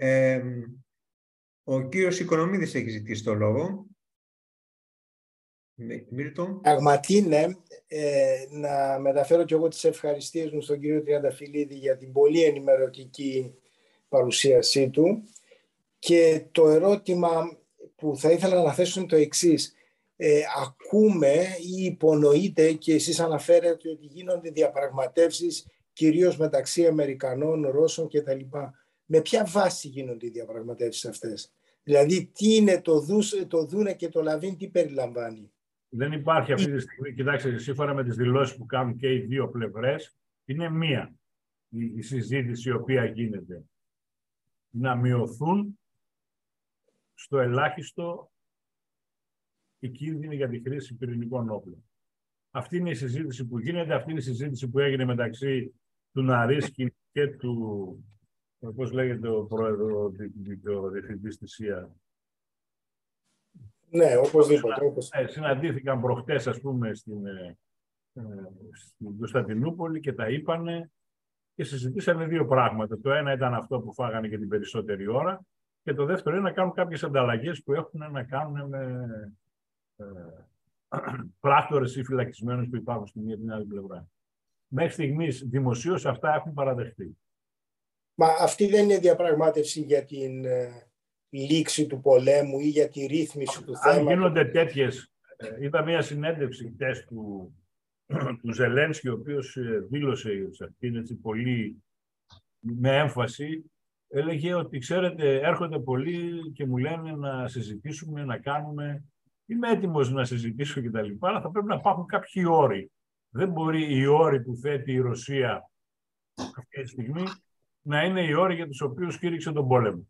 Ε, ο κύριος Οικονομίδης έχει ζητήσει το λόγο. Μίλτο. Πραγματί, ναι. Ε, να μεταφέρω και εγώ τις ευχαριστίες μου στον κύριο Τριανταφυλλίδη για την πολύ ενημερωτική παρουσίασή του. Και το ερώτημα που θα ήθελα να θέσω είναι το εξής. Ε, ακούμε ή υπονοείτε και εσείς αναφέρετε ότι γίνονται διαπραγματεύσεις κυρίως μεταξύ Αμερικανών, Ρώσων κτλ. Με ποια βάση γίνονται οι διαπραγματεύσεις αυτές; Δηλαδή τι είναι το, δούς, το Δούνε και το Λαβίν, τι περιλαμβάνει; Δεν υπάρχει αυτή τη στιγμή, κοιτάξτε, σύμφωνα με τις δηλώσεις που κάνουν και οι δύο πλευρές, είναι μία η συζήτηση η οποία γίνεται. Να μειωθούν στο ελάχιστο οι κίνδυνοι για τη χρήση πυρηνικών όπλων. Αυτή είναι η συζήτηση που γίνεται, αυτή είναι η συζήτηση που έγινε μεταξύ του Ναρίσκη και του, πώς λέγεται ο πρόεδρος, ο διευθυντής της ΣΥΑ. Ναι, οπωσδήποτε. Όπως... Ε, συναντήθηκαν προχτές, ας πούμε, στην, ε, ε, στην Κωνσταντινούπολη και τα είπανε και συζητήσανε δύο πράγματα. Το ένα ήταν αυτό που φάγανε και την περισσότερη ώρα και το δεύτερο είναι να κάνουν κάποιες ανταλλαγές που έχουν να κάνουν με ε, πράκτορες ή φυλακισμένους που υπάρχουν στη μία την άλλη πλευρά. Μέχρι στιγμής δημοσίως αυτά έχουν παραδεχτεί. Μα αυτή δεν είναι διαπραγμάτευση για την ε, λήξη του πολέμου ή για τη ρύθμιση του θέματος. Αν γίνονται τέτοιες, ε, είδα μια συνέντευξη χτες του, του Ζελένσκι, ο οποίος ε, δήλωσε σε αυτήν έτσι πολύ με έμφαση, έλεγε ότι ξέρετε έρχονται πολλοί και μου λένε να συζητήσουμε, να κάνουμε. Είμαι έτοιμος να συζητήσω κτλ. Αλλά θα πρέπει να υπάρχουν κάποιοι όροι. Δεν μπορεί οι όροι που θέτει η Ρωσία αυτή τη στιγμή να είναι οι όροι για τους οποίους κήρυξε τον πόλεμο.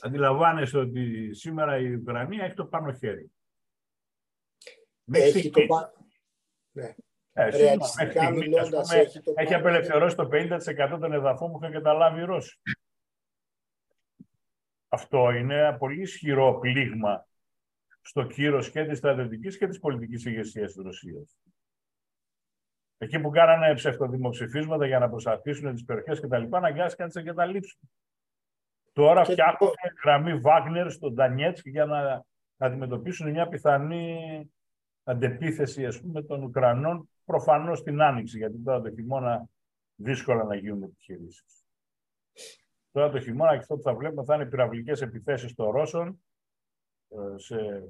Αντιλαμβάνεστε ότι σήμερα η Ουκρανία έχει το πάνω χέρι. Έχει το πάνω... Ναι. Ε, Ρεαλιστικά μιλώντας, έχει, το έχει απελευθερώσει το 50% των εδαφών που είχαν καταλάβει οι Ρώσοι. Αυτό είναι ένα πολύ ισχυρό πλήγμα στο κύρος και της στρατιωτικής και της πολιτικής ηγεσίας της Ρωσίας. Εκεί που κάνανε ψευτοδημοψηφίσματα για να προστατήσουν τις περιοχές και τα λοιπά, αναγκάστηκαν να τις εγκαταλείψουν. Τώρα και... φτιάχνουν γραμμή Βάγνερ στον Ντανιέτσκ για να αντιμετωπίσουν μια πιθανή αντεπίθεση ας πούμε, των Ουκρανών προφανώς στην Άνοιξη, γιατί τώρα το χειμώνα δύσκολα να γίνουν επιχειρήσεις. Τώρα το χειμώνα και αυτό που θα βλέπουμε θα είναι πυραυλικές επιθέσεις των Ρώσων ε, σε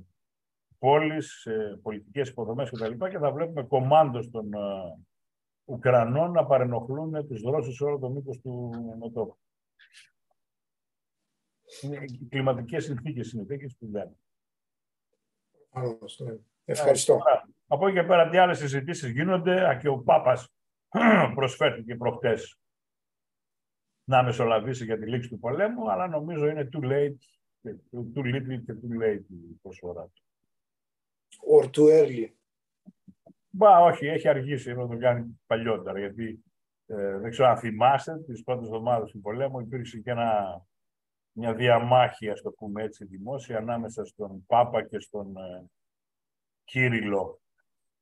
πόλεις, σε πολιτικές υποδομές κτλ. Και, και θα βλέπουμε κομμάντο των ε, Ουκρανών να παρενοχλούν τους Ρώσους σε όλο το μήκος του μετώπου. Είναι οι κλιματικές συνθήκες, συνθήκες που δεν. Ναι. Ευχαριστώ. Από εκεί και πέρα, τι άλλες συζητήσεις γίνονται. Και ο Πάπας προσφέρθηκε προχτές να μεσολαβήσει για τη λήξη του πολέμου, αλλά νομίζω είναι too late, too little και too late η προσφορά του. Or too early; Μπα, όχι, έχει αργήσει να το κάνει παλιότερα, γιατί ε, δεν ξέρω αν θυμάστε, τις πρώτες εβδομάδες του πολέμου υπήρξε και ένα, μια διαμάχη, ας το πούμε έτσι, δημόσια, ανάμεσα στον Πάπα και στον ε, Κύριλο.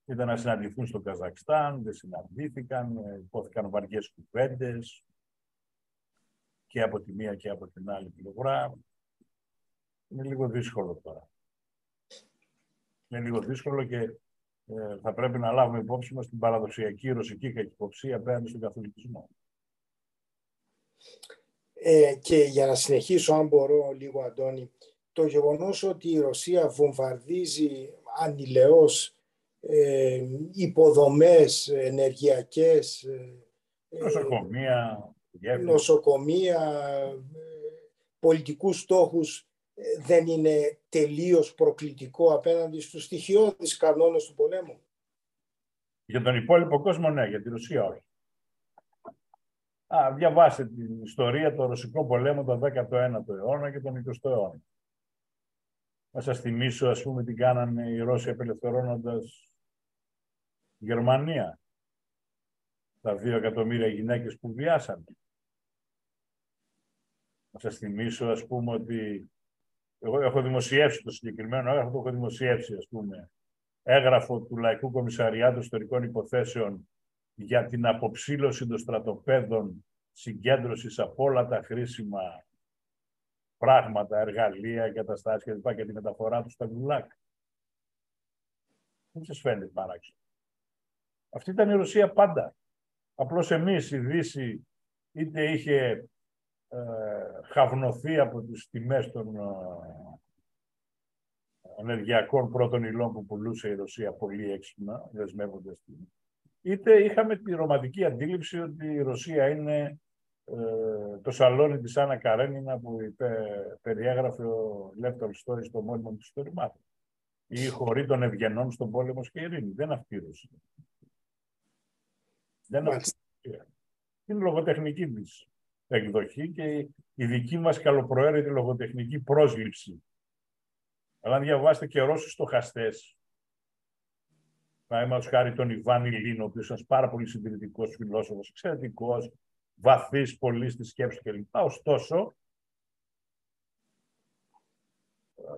Ήταν να συναντηθούν στο Καζακστάν, δεν συναντήθηκαν, ε, υπόθηκαν βαριές κουβέντες και από τη μία και από την άλλη πλευρά. Είναι λίγο δύσκολο τώρα. Είναι λίγο δύσκολο και ε, θα πρέπει να λάβουμε υπόψη μας την παραδοσιακή ρωσική κακυποψία απέναντι στον καθολικισμό. Ε, και για να συνεχίσω, αν μπορώ λίγο, Αντώνη, το γεγονός ότι η Ρωσία βομβαρδίζει ανηλαιώς ε, υποδομές ενεργειακές, ε, νοσοκομεία, νοσοκομεία πολιτικούς στόχους δεν είναι τελείως προκλητικό απέναντι στους στοιχειώδεις κανόνες του πολέμου. Για τον υπόλοιπο κόσμο ναι, για τη Ρωσία όχι. Α, διαβάστε την ιστορία του Ρωσικού πολέμου τον 19ο αιώνα και τον 20ο αιώνα. Να σας θυμίσω, ας πούμε, τι κάνανε οι Ρώσοι απελευθερώνοντας Γερμανία. Τα δύο εκατομμύρια γυναίκες που βιάσανε. Να σας θυμίσω, ας πούμε, ότι εγώ έχω δημοσιεύσει το συγκεκριμένο έγγραφο, το έχω δημοσιεύσει, ας πούμε, έγγραφο του Λαϊκού Κομισαριάτου Ιστορικών Υποθέσεων για την αποψήλωση των στρατοπέδων συγκέντρωσης από όλα τα χρήσιμα πράγματα, εργαλεία, εγκαταστάσεις κλπ. και τη μεταφορά τους στα γκουλάκ. Δεν σας φαίνεται παράξενο. Αυτή ήταν η Ρωσία πάντα. Απλώς εμείς η Δύση είτε είχε ε, χαυνωθεί από τις τιμές των ε, ενεργειακών πρώτων υλών που πουλούσε η Ρωσία πολύ έξυπνα, δεσμεύοντας την. Είτε είχαμε τη ρομαντική αντίληψη ότι η Ρωσία είναι ε, το σαλόνι της Άννα Καρένινα που περιέγραφε ο Λεύ Τολστόη στο μόνιμο του ιστορημάτων. Ή η χωρί των ευγενών στον πόλεμο και ειρήνη. Δεν αυτή η Ρωσία. Δεν αυτή Είναι λογοτεχνική τη εκδοχή και η δική μας καλοπροαίρετη λογοτεχνική πρόσληψη. Αλλά αν διαβάσετε και Ρώσους στοχαστές, παραδείγματο χάρη τον Ιβάν Ιλίνο, ο οποίος είναι πάρα πολύ συντηρητικός φιλόσοφος, εξαιρετικός, βαθύς πολύ στη σκέψη κλπ. Ωστόσο,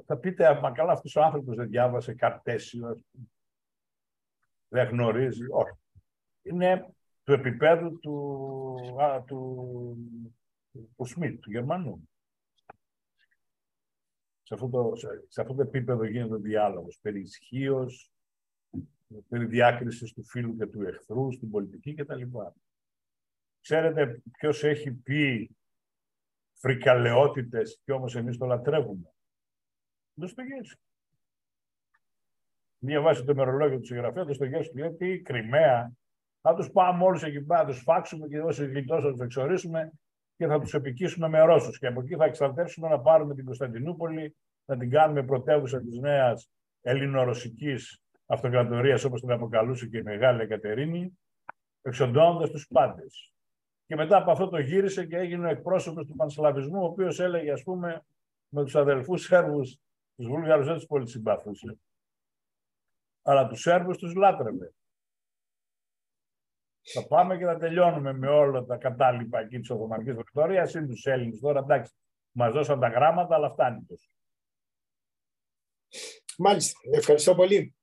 θα πείτε, μα καλά αυτός ο άνθρωπος δεν διάβασε καρτέσιο, δεν γνωρίζει. Όχι. Είναι του επίπεδου του, α, του, του Σμιτ, του Γερμανού. Σε αυτό, το, σε, αυτό το επίπεδο γίνεται ο διάλογος περί ισχύω, περί διάκρισης του φίλου και του εχθρού, στην πολιτική κτλ. Ξέρετε ποιος έχει πει φρικαλαιότητες και όμως εμείς το λατρεύουμε; Δεν στο γεύσει. Διαβάσει το μερολόγιο του συγγραφέας, το στο γεύσει λέει τι Κρυμαία. Θα τους πάμε όλου εκεί πέρα, θα τους φάξουμε και όσοι γλιτώσουν θα τους εξορίσουμε και θα τους επικίσουμε με Ρώσους. Και από εκεί θα εξαρτεύσουμε να πάρουμε την Κωνσταντινούπολη, να την κάνουμε πρωτεύουσα της νέας ελληνορωσικής αυτοκρατορίας, όπως την αποκαλούσε και η Μεγάλη Εκατερίνη, εξοντώνοντας τους πάντες. Και μετά από αυτό το γύρισε και έγινε ο εκπρόσωπος του πανσλαβισμού, ο οποίος έλεγε, ας πούμε, με τους αδελφούς Σέρβους, τους Βούλγαρους δεν τους πολύ συμπαθούσε. Αλλά τους Σέρβους τους λάτρευε. Θα πάμε και θα τελειώνουμε με όλα τα κατάλοιπα εκεί της Οθωμανική Βεκτορία ή τους Έλληνες. Τώρα εντάξει, μας δώσαν τα γράμματα, αλλά φτάνει τόσο. Μάλιστα. Ευχαριστώ πολύ.